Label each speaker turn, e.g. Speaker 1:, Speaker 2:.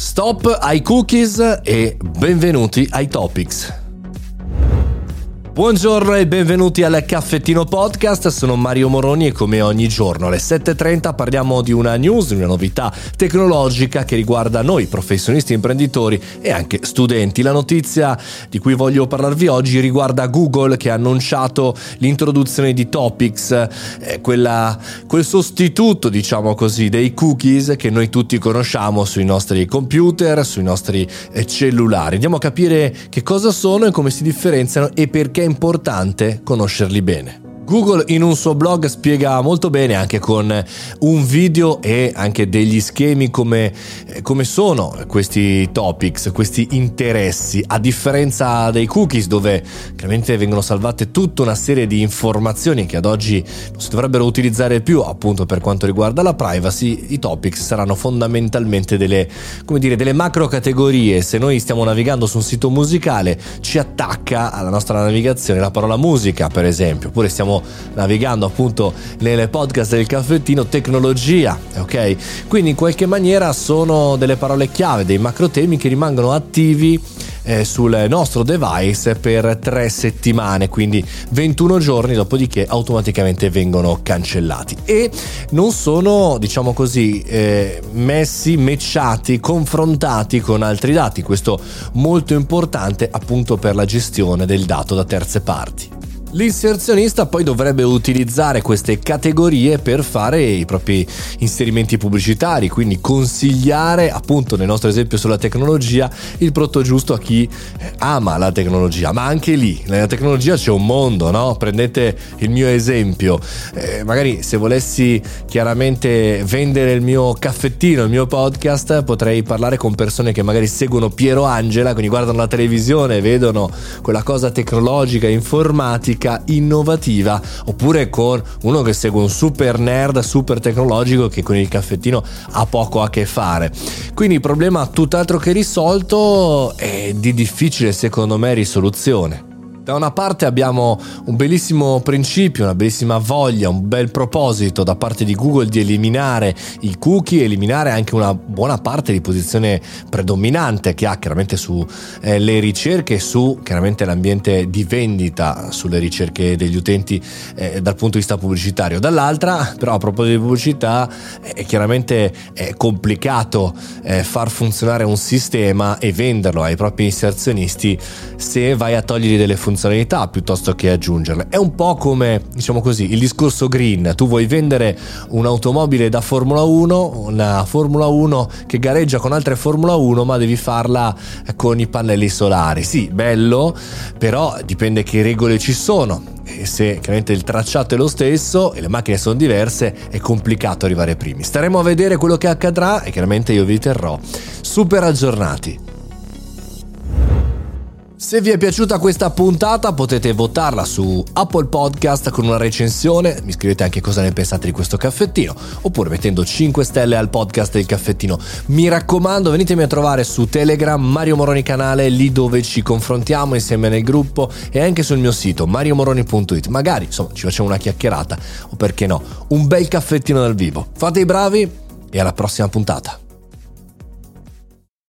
Speaker 1: Stop ai cookies e benvenuti ai topics. Buongiorno e benvenuti al Caffettino Podcast, sono Mario Moroni e come ogni giorno alle 7.30 parliamo di una news, una novità tecnologica che riguarda noi professionisti, imprenditori e anche studenti. La notizia di cui voglio parlarvi oggi riguarda Google che ha annunciato l'introduzione di Topics, eh, quella, quel sostituto diciamo così dei cookies che noi tutti conosciamo sui nostri computer, sui nostri eh, cellulari. Andiamo a capire che cosa sono e come si differenziano e perché importante conoscerli bene. Google in un suo blog spiega molto bene anche con un video e anche degli schemi come, come, sono questi topics, questi interessi, a differenza dei cookies dove chiaramente vengono salvate tutta una serie di informazioni che ad oggi non si dovrebbero utilizzare più appunto per quanto riguarda la privacy, i topics saranno fondamentalmente delle, dire, delle macro categorie. Se noi stiamo navigando su un sito musicale ci attacca alla nostra navigazione la parola musica per esempio, oppure stiamo navigando appunto nelle podcast del caffettino tecnologia, ok? Quindi in qualche maniera sono delle parole chiave, dei macro temi che rimangono attivi eh, sul nostro device per tre settimane, quindi 21 giorni, dopodiché automaticamente vengono cancellati e non sono, diciamo così, eh, messi, matchati, confrontati con altri dati. Questo molto importante appunto per la gestione del dato da terze parti. L'inserzionista poi dovrebbe utilizzare queste categorie per fare i propri inserimenti pubblicitari, quindi consigliare appunto nel nostro esempio sulla tecnologia il prodotto giusto a chi ama la tecnologia, ma anche lì nella tecnologia c'è un mondo, no? Prendete il mio esempio, eh, magari se volessi chiaramente vendere il mio caffettino, il mio podcast, potrei parlare con persone che magari seguono Piero Angela, quindi guardano la televisione, vedono quella cosa tecnologica, informatica tecnologica innovativa oppure con uno che segue un super nerd super tecnologico che con il caffettino ha poco a che fare. Quindi problema tutt'altro che risolto è di difficile secondo me risoluzione da una parte abbiamo un bellissimo principio, una bellissima voglia, un bel proposito da parte di Google di eliminare i cookie, eliminare anche una buona parte di posizione predominante che ha chiaramente sulle eh, ricerche su chiaramente l'ambiente di vendita, sulle ricerche degli utenti eh, dal punto di vista pubblicitario. Dall'altra, però, a proposito di pubblicità, è chiaramente è complicato eh, far funzionare un sistema e venderlo ai propri inserzionisti se vai a togliergli delle funzioni funzionalità piuttosto che aggiungerle. È un po' come, diciamo così, il discorso green. Tu vuoi vendere un'automobile da Formula 1, una Formula 1 che gareggia con altre Formula 1, ma devi farla con i pannelli solari. Sì, bello, però dipende che regole ci sono. E se chiaramente il tracciato è lo stesso e le macchine sono diverse, è complicato arrivare primi. Staremo a vedere quello che accadrà e chiaramente io vi terrò super aggiornati. Se vi è piaciuta questa puntata potete votarla su Apple Podcast con una recensione, mi scrivete anche cosa ne pensate di questo caffettino, oppure mettendo 5 stelle al podcast del caffettino. Mi raccomando, venitemi a trovare su Telegram, Mario Moroni canale, lì dove ci confrontiamo insieme nel gruppo e anche sul mio sito mariomoroni.it. Magari, insomma, ci facciamo una chiacchierata o perché no, un bel caffettino dal vivo. Fate i bravi e alla prossima puntata.